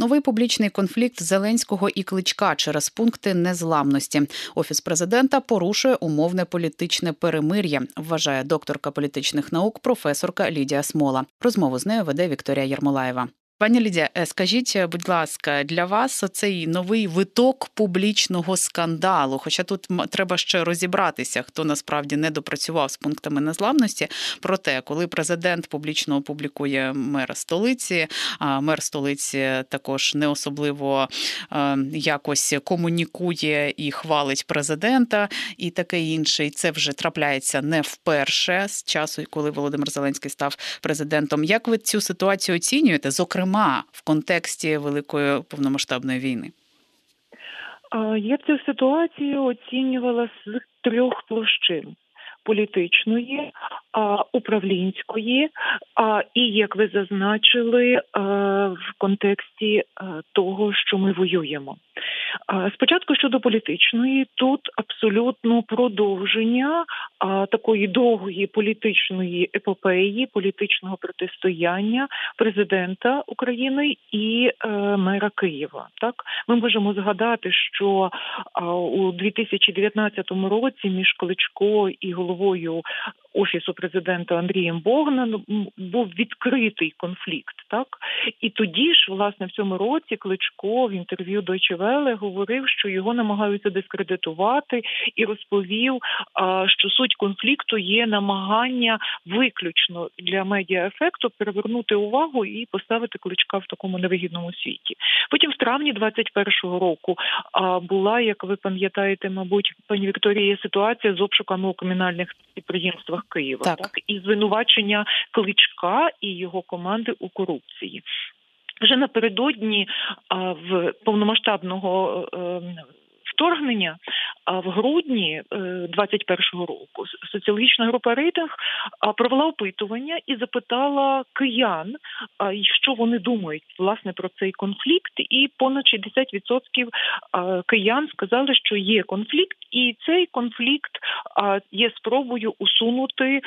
Новий публічний конфлікт Зеленського і кличка через пункти незламності. Офіс президента порушує умовне політичне перемир'я. Вважає докторка політичних наук, професорка Лідія Смола. Розмову з нею веде Вікторія Єрмолаєва. Пані Лідія, е, скажіть, е, будь ласка, для вас цей новий виток публічного скандалу? Хоча тут треба ще розібратися, хто насправді не допрацював з пунктами незламності. Проте, коли президент публічно опублікує мера столиці, а мер столиці також не особливо е, якось комунікує і хвалить президента, і таке інше. І це вже трапляється не вперше з часу, коли Володимир Зеленський став президентом. Як ви цю ситуацію оцінюєте? Зокрема зокрема в контексті великої повномасштабної війни? Я цю ситуацію оцінювала з трьох площин політичної, управлінської, і як ви зазначили, в контексті того, що ми воюємо. Спочатку щодо політичної, тут абсолютно продовження такої довгої політичної епопеї, політичного протистояння президента України і е, мера Києва. Так ми можемо згадати, що у 2019 році між Кличко і головою офісу президента Андрієм Богданом був відкритий конфлікт. Так і тоді ж, власне, в цьому році Кличко в інтерв'ю Deutsche Welle говорив, що його намагаються дискредитувати, і розповів, що суть конфлікту є намагання виключно для медіаефекту перевернути увагу і поставити кличка в такому невигідному світі. Потім в травні 21-го року була, як ви пам'ятаєте, мабуть, пані Вікторія, ситуація з обшуками у комунальних підприємствах Києва, так, так? І звинувачення кличка і його команди у корупції. Вже напередодні в повномасштабного ем, вторгнення в грудні 21-го е, року соціологічна група рейтинг провела опитування і запитала киян, що вони думають власне про цей конфлікт, і понад 60% киян сказали, що є конфлікт, і цей конфлікт є спробою усунути е,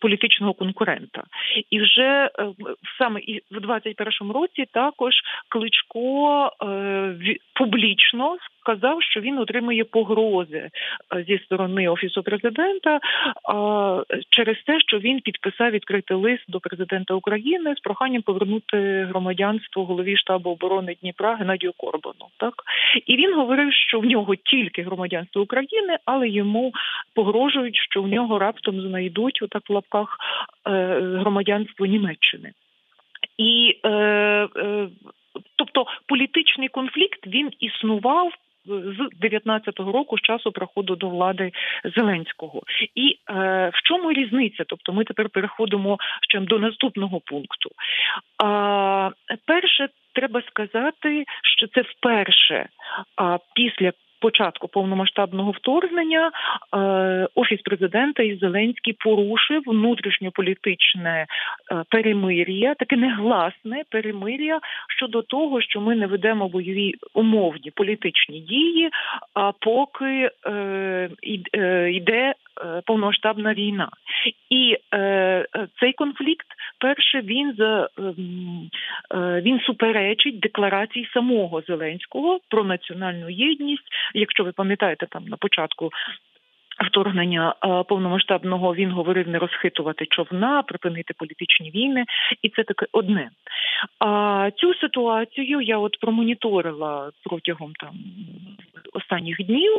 політичного конкурента. І вже е, саме в 21-му році також кличко публічно сказав, що він отримує погрози е, зі сторони офісу президента через те, що він підписав відкритий лист до президента України з проханням повернути громадянство голові штабу оборони Дніпра Геннадію Корбану. Так і він говорив, що в нього тільки громадянство України, але йому погрожують, що в нього раптом знайдуть отак в лапках е, громадянство Німеччини. І е, е, тобто політичний конфлікт він існував з 19-го року з часу приходу до влади Зеленського. І е, в чому різниця? Тобто ми тепер переходимо ще до наступного пункту. А, Перше, треба сказати, що це вперше а, після початку повномасштабного вторгнення е, офіс президента і Зеленський порушив внутрішньополітичне перемир'я, таке негласне перемир'я щодо того, що ми не ведемо бойові умовні політичні дії, а поки е, йде повномасштабна війна. І е, цей конфлікт, перше, він за ем, е, він суперечить декларації самого Зеленського про національну єдність. Якщо ви пам'ятаєте, там на початку вторгнення е, повномасштабного він говорив не розхитувати човна, припинити політичні війни, і це таке одне. А цю ситуацію я от промоніторила протягом там останніх днів.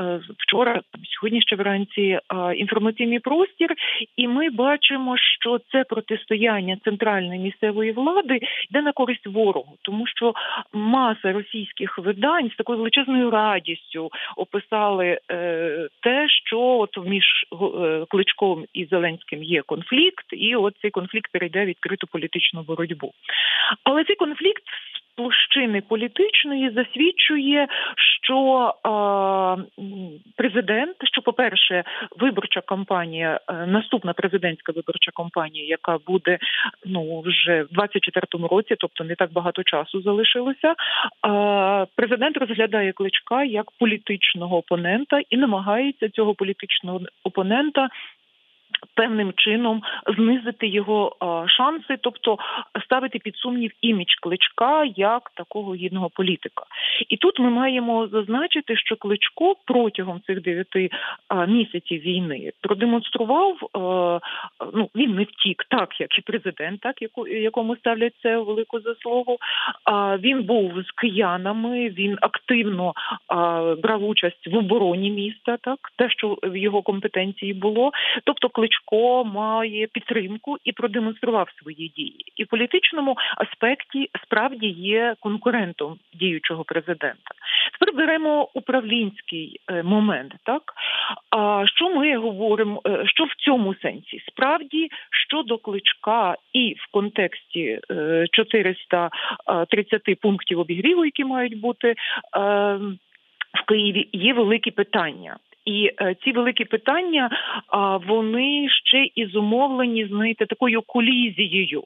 Е, вчора, сьогодні ще вранці е, інформаційний простір, і ми бачимо, що це протистояння центральної місцевої влади йде на користь ворогу, тому що маса російських видань з такою величезною радістю описали те, що от між е, Кличком і Зеленським є конфлікт, і от цей конфлікт перейде в відкриту політичну боротьбу. Але цей конфлікт площини політичної засвідчує, що е, президент, що, по-перше, виборча кампанія, е, наступна президентська виборча кампанія, яка буде ну вже в 24-му році, тобто не так багато часу залишилося. Е, президент розглядає кличка як політичного опонента і намагається цього політичного опонента певним чином знизити його шанси, тобто ставити під сумнів імідж кличка як такого гідного політика. І тут ми маємо зазначити, що кличко протягом цих дев'яти місяців війни продемонстрував. Ну він не втік, так як і президент, так якому ставлять це велику заслугу. Він був з киянами, він активно брав участь в обороні міста, так те, що в його компетенції було, тобто кличко. Має підтримку і продемонстрував свої дії, і в політичному аспекті справді є конкурентом діючого президента. Тепер беремо управлінський е, момент. Так а що ми говоримо? Е, що в цьому сенсі? Справді щодо кличка і в контексті 430 е, пунктів обігріву, які мають бути. В Києві є великі питання, і е, ці великі питання вони ще і зумовлені знаєте, такою колізією.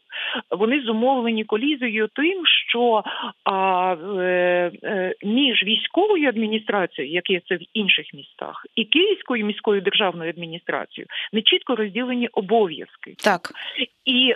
Вони зумовлені колізією тим, що е, е, між військовою адміністрацією, як є це в інших містах, і Київською міською державною адміністрацією не чітко розділені обов'язки. Так і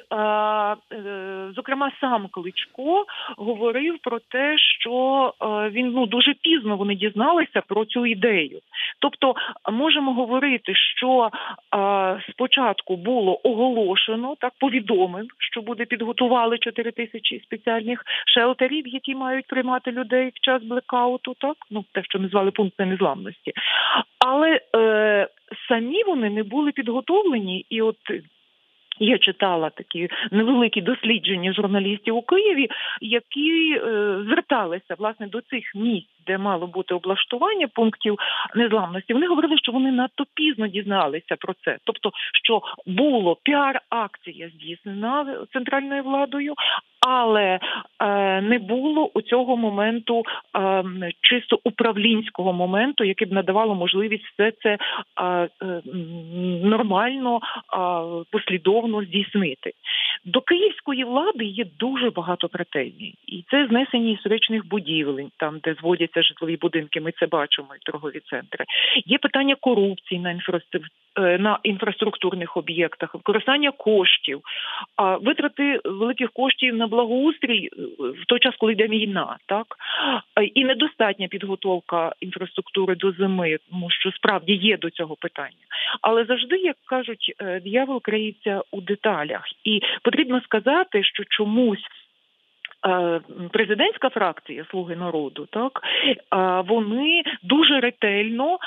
зокрема сам Кличко говорив про те, що він ну дуже пізно вони дізналися про цю ідею, тобто можемо говорити, що а, спочатку було оголошено так, повідомив, що буде підготували 4 тисячі спеціальних шелтерів, які мають приймати людей в час блекауту, так? Ну те, що ми звали пункт незламності, але е, самі вони не були підготовлені, і от я читала такі невеликі дослідження журналістів у Києві, які е, зверталися власне до цих місць, де мало бути облаштування пунктів незламності. Вони говорили, що вони надто пізно дізналися про це, тобто, що було піар-акція здійснена центральною владою, але е, не було у цього моменту е, чисто управлінського моменту, який б надавало можливість все це е, е нормально е, послідовно здійснити. До київської влади є дуже багато претензій, і це знесення історичних будівель, там де зводяться житлові будинки. Ми це бачимо і торгові центри. Є питання корупції на інфраструктурі. Е, на інфраструктурних об'єктах, використання коштів, а витрати великих коштів на благоустрій е, в той час, коли йде війна, так і недостатня підготовка інфраструктури до зими, тому що справді є до цього питання. Але завжди, як кажуть, е, диявол криється у деталях, і потрібно сказати, що чомусь. Е, президентська фракція Слуги народу, так вони дуже ретельно е,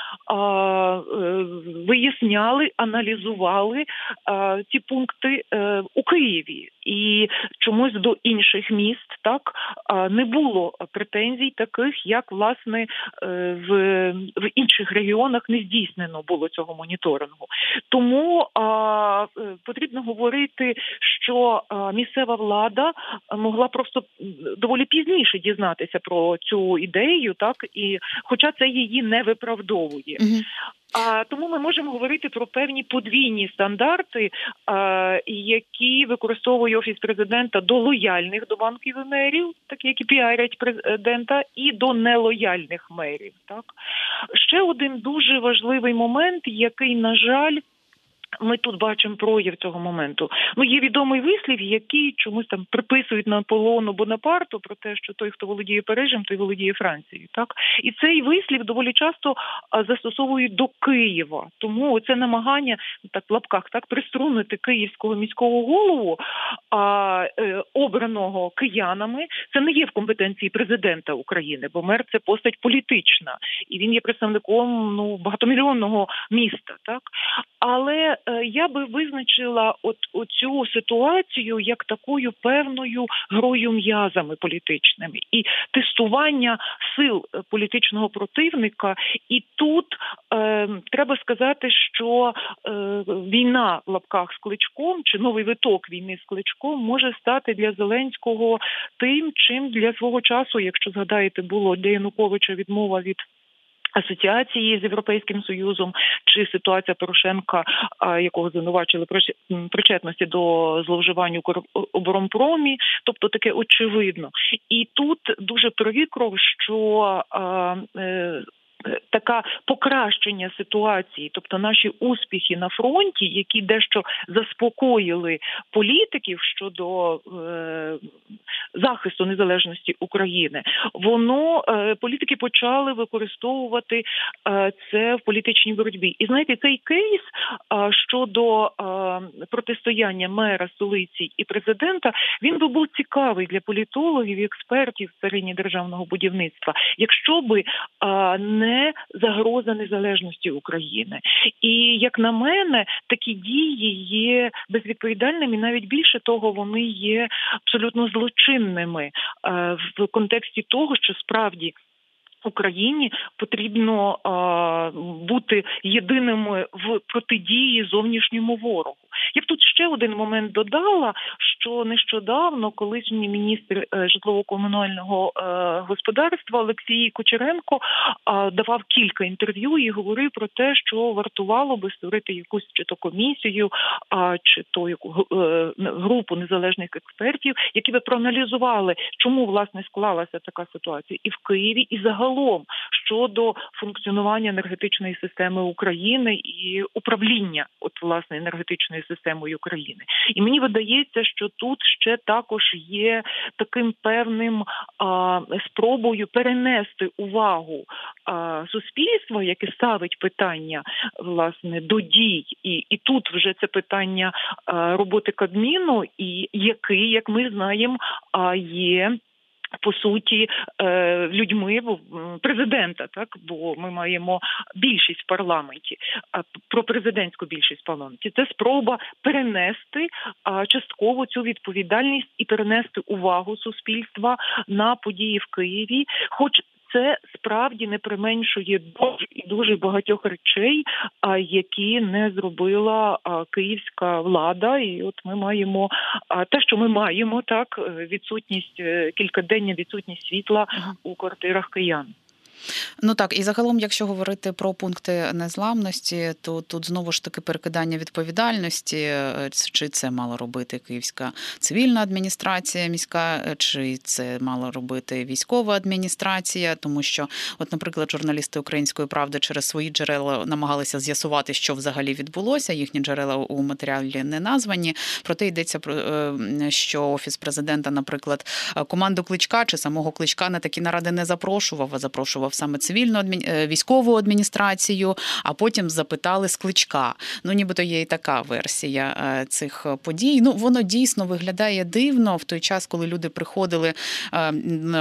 виясняли, аналізували ці пункти е, у Києві, і чомусь до інших міст так не було претензій, таких як власне в в інших регіонах не здійснено було цього моніторингу. Тому потрібно говорити, що місцева влада могла просто доволі пізніше дізнатися про цю ідею, так і хоча це її не виправдовує. А тому ми можемо говорити про певні подвійні стандарти, а, які використовує офіс президента до лояльних до банків і мерів, такі які піарять президента, і до нелояльних мерів. Так ще один дуже важливий момент, який на жаль. Ми тут бачимо прояв цього моменту. Ну є відомий вислів, який чомусь там приписують Наполеону Бонапарту про те, що той, хто володіє Парижем, той володіє Францією. Так і цей вислів доволі часто застосовують до Києва. Тому це намагання так в лапках так приструнити київського міського голову, а е, обраного киянами. Це не є в компетенції президента України, бо мер це постать політична, і він є представником ну багатомільйонного міста. Так але я би визначила от оцю ситуацію як такою певною грою м'язами політичними і тестування сил е, політичного противника. І тут е, треба сказати, що е, війна в лапках з кличком чи новий виток війни з кличком може стати для Зеленського тим, чим для свого часу, якщо згадаєте, було для Януковича відмова від Асоціації з європейським союзом чи ситуація Порошенка, якого звинувачили причетності до зловживань у оборонпромі, тобто таке очевидно, і тут дуже прикро, що е, така покращення ситуації, тобто наші успіхи на фронті, які дещо заспокоїли політиків щодо е, захисту незалежності України, воно е, політики почали використовувати е, це в політичній боротьбі. І знаєте, цей кейс е, щодо е, протистояння мера столиці і президента він би був цікавий для політологів і експертів в державного будівництва, якщо би не загроза незалежності України. І як на мене, такі дії є безвідповідальними, навіть більше того, вони є абсолютно злочинними в контексті того, що справді. Україні потрібно а, бути єдиними в протидії зовнішньому ворогу. Я б тут ще один момент додала, що нещодавно колишній міністр е, житлово-комунального е, господарства Олексій Кучеренко давав кілька інтерв'ю і говорив про те, що вартувало би створити якусь чи то комісію, чи то яку е, групу незалежних експертів, які би проаналізували, чому власне склалася така ситуація і в Києві, і загалом щодо функціонування енергетичної системи України і управління, от власне енергетичної системою України. І мені видається, що тут ще також є таким певним а, спробою перенести увагу а, суспільства, яке ставить питання власне до дій, і і тут вже це питання а, роботи Кабміну, і який, як ми знаємо, є по суті е, людьми президента, так бо ми маємо більшість в парламенті, про президентську більшість в парламенті. Це спроба перенести частково цю відповідальність і перенести увагу суспільства на події в Києві, хоч це справді не применшує дуже і дуже багатьох речей, а які не зробила київська влада. І от ми маємо те, що ми маємо, так відсутність е, кількадення відсутність світла у квартирах киян. Ну так, і загалом, якщо говорити про пункти незламності, то тут знову ж таки перекидання відповідальності, е, чи це мала робити Київська цивільна адміністрація міська, е, чи це мала робити військова адміністрація, тому що, от, наприклад, журналісти української правди через свої джерела намагалися з'ясувати, що взагалі відбулося. Їхні джерела у матеріалі не названі. Проте йдеться про е, що офіс президента, наприклад, команду кличка чи самого кличка на такі наради не запрошував, а запрошував очолював саме цивільну адмі... Е, військову адміністрацію, а потім запитали з кличка. Ну, нібито є і така версія е, цих подій. Ну, воно дійсно виглядає дивно в той час, коли люди приходили е,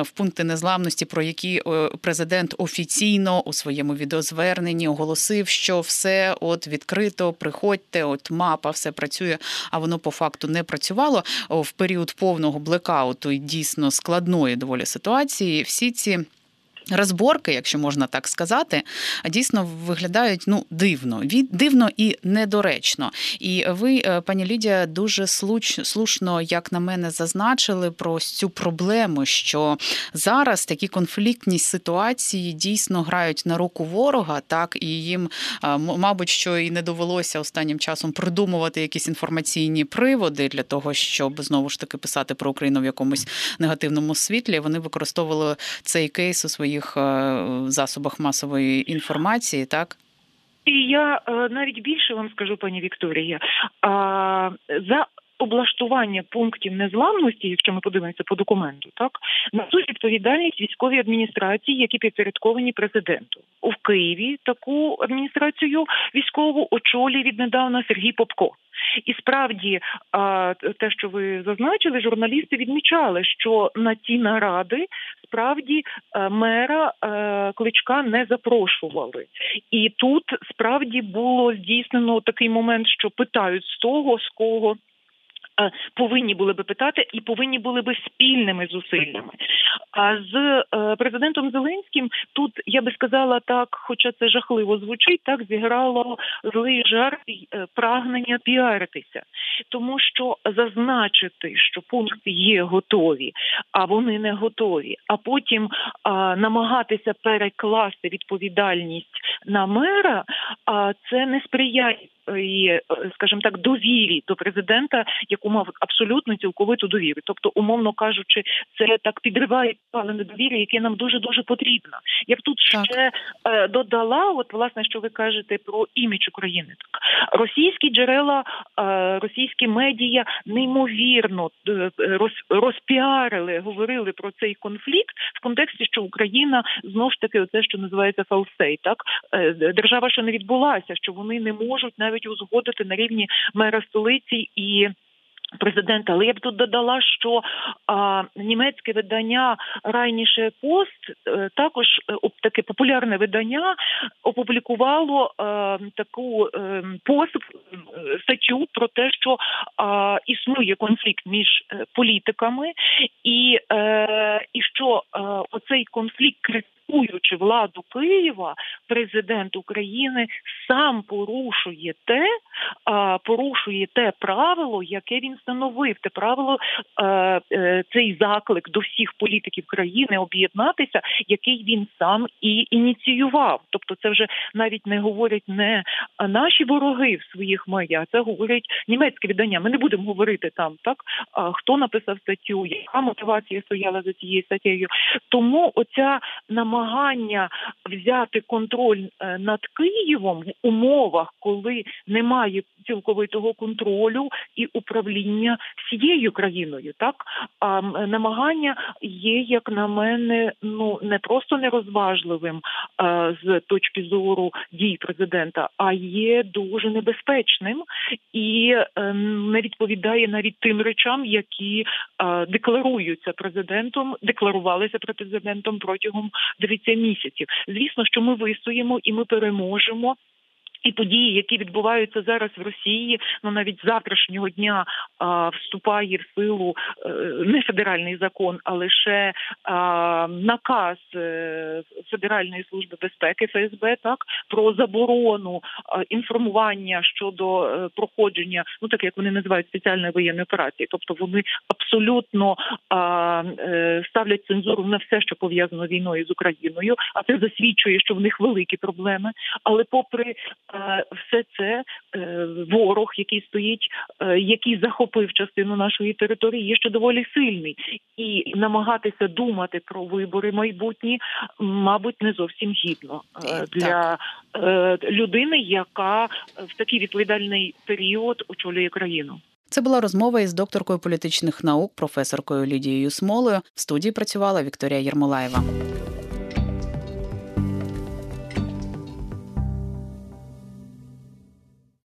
в пункти незламності, про які президент офіційно у своєму відеозверненні оголосив, що все от відкрито, приходьте, от мапа, все працює. А воно по факту не працювало в період повного блекауту і дійсно складної доволі ситуації. Всі ці. Розборки, якщо можна так сказати, дійсно виглядають ну дивно, дивно і недоречно. І ви, е, пані Лідія, дуже слушно, як на мене, зазначили про цю проблему, що зараз такі конфліктні ситуації дійсно грають на руку ворога, так і їм, е, мабуть, що і не довелося останнім часом придумувати якісь інформаційні приводи для того, щоб знову ж таки писати про Україну в якомусь негативному світлі. Вони використовували цей кейс у своїх своїх е, засобах масової інформації, так? І я е, навіть більше вам скажу, пані Вікторія, за облаштування пунктів незламності, якщо ми подивимося по документу, так несуть відповідальність військовій адміністрації, які підпорядковані президенту у Києві. Таку адміністрацію військову очолює віднедавна Сергій Попко. І справді, те, що ви зазначили, журналісти відмічали, що на ті наради справді е, мера е, кличка не запрошували, і тут справді було здійснено такий момент, що питають з того, з кого. Повинні були би питати і повинні були би спільними зусиллями. А з е, президентом Зеленським тут я би сказала так, хоча це жахливо звучить, так зіграло злий жарт е, прагнення піаритися, тому що зазначити, що пункти є готові, а вони не готові. А потім а, намагатися перекласти відповідальність на мера, а це не сприяє і, е, скажімо так, довірі до президента, яку мав абсолютно цілковиту довіру. Тобто, умовно кажучи, це так підриває але недовіри, яке нам дуже дуже потрібно. Я б тут так. ще е, додала, от власне, що ви кажете про імідж України. Так російські джерела, е, російські медіа неймовірно е, роз, розпіарили, говорили про цей конфлікт в контексті, що Україна знов ж таки, оце що називається фалсей, так е, держава ще не відбулася, що вони не можуть навіть узгодити на рівні мера столиці і. Президента, але я б тут додала, що а, німецьке видання Райніше Пост е, також е, таке популярне видання опублікувало е, таку е, пост е, статтю про те, що а, існує конфлікт між політиками, і, і що оцей конфлікт критикуючи владу Києва, президент України сам порушує те, порушує те правило, яке він встановив. Те правило е, цей заклик до всіх політиків країни об'єднатися, який він сам і ініціював. Тобто, це вже навіть не говорять не наші вороги в своїх медіа, це говорять німецьке видання. Ми не будемо говорити там, так хто написав статтю, яка мотивація стояла за цією статтєю. Тому оця намагання намагання взяти контроль е, над Києвом в умовах, коли немає цілковитого контролю і управління всією країною, так? А намагання є, як на мене, ну не просто нерозважливим а, з точки зору дій президента, а є дуже небезпечним і а, е, не відповідає навіть тим речам, які а, декларуються президентом, декларувалися президентом протягом дивіться місяців. Звісно, що ми вистоїмо і ми переможемо. І події, які відбуваються зараз в Росії, ну навіть завтрашнього дня а, вступає в силу а, е, не федеральний закон, а лише а, наказ е, Федеральної служби безпеки ФСБ, так про заборону а, інформування щодо а, е, проходження, ну так як вони називають спеціальної воєнної операції, тобто вони абсолютно а, ставлять цензуру на все, що пов'язано війною з Україною, а це засвідчує, що в них великі проблеми. Але попри все це е, ворог, який стоїть, е, який захопив частину нашої території, є ще доволі сильний, і намагатися думати про вибори майбутні, мабуть, не зовсім гідно е, для людини, яка в такий відповідальний період очолює країну. Це була розмова із докторкою політичних наук, професоркою Лідією Смолою. В студії працювала Вікторія Єрмолаєва.